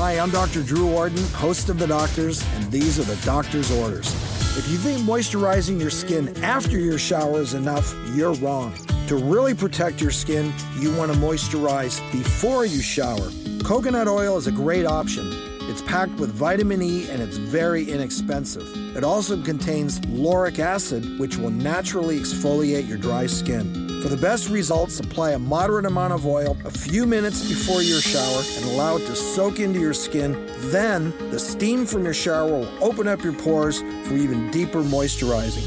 Hi, I'm Dr. Drew Ordon, host of The Doctors, and these are the doctor's orders. If you think moisturizing your skin after your shower is enough, you're wrong. To really protect your skin, you want to moisturize before you shower. Coconut oil is a great option. It's packed with vitamin E and it's very inexpensive. It also contains lauric acid, which will naturally exfoliate your dry skin. For the best results, apply a moderate amount of oil a few minutes before your shower and allow it to soak into your skin. Then, the steam from your shower will open up your pores for even deeper moisturizing.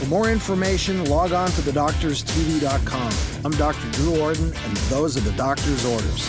For more information, log on to thedoctorstv.com. I'm Dr. Drew Ordon, and those are the doctor's orders.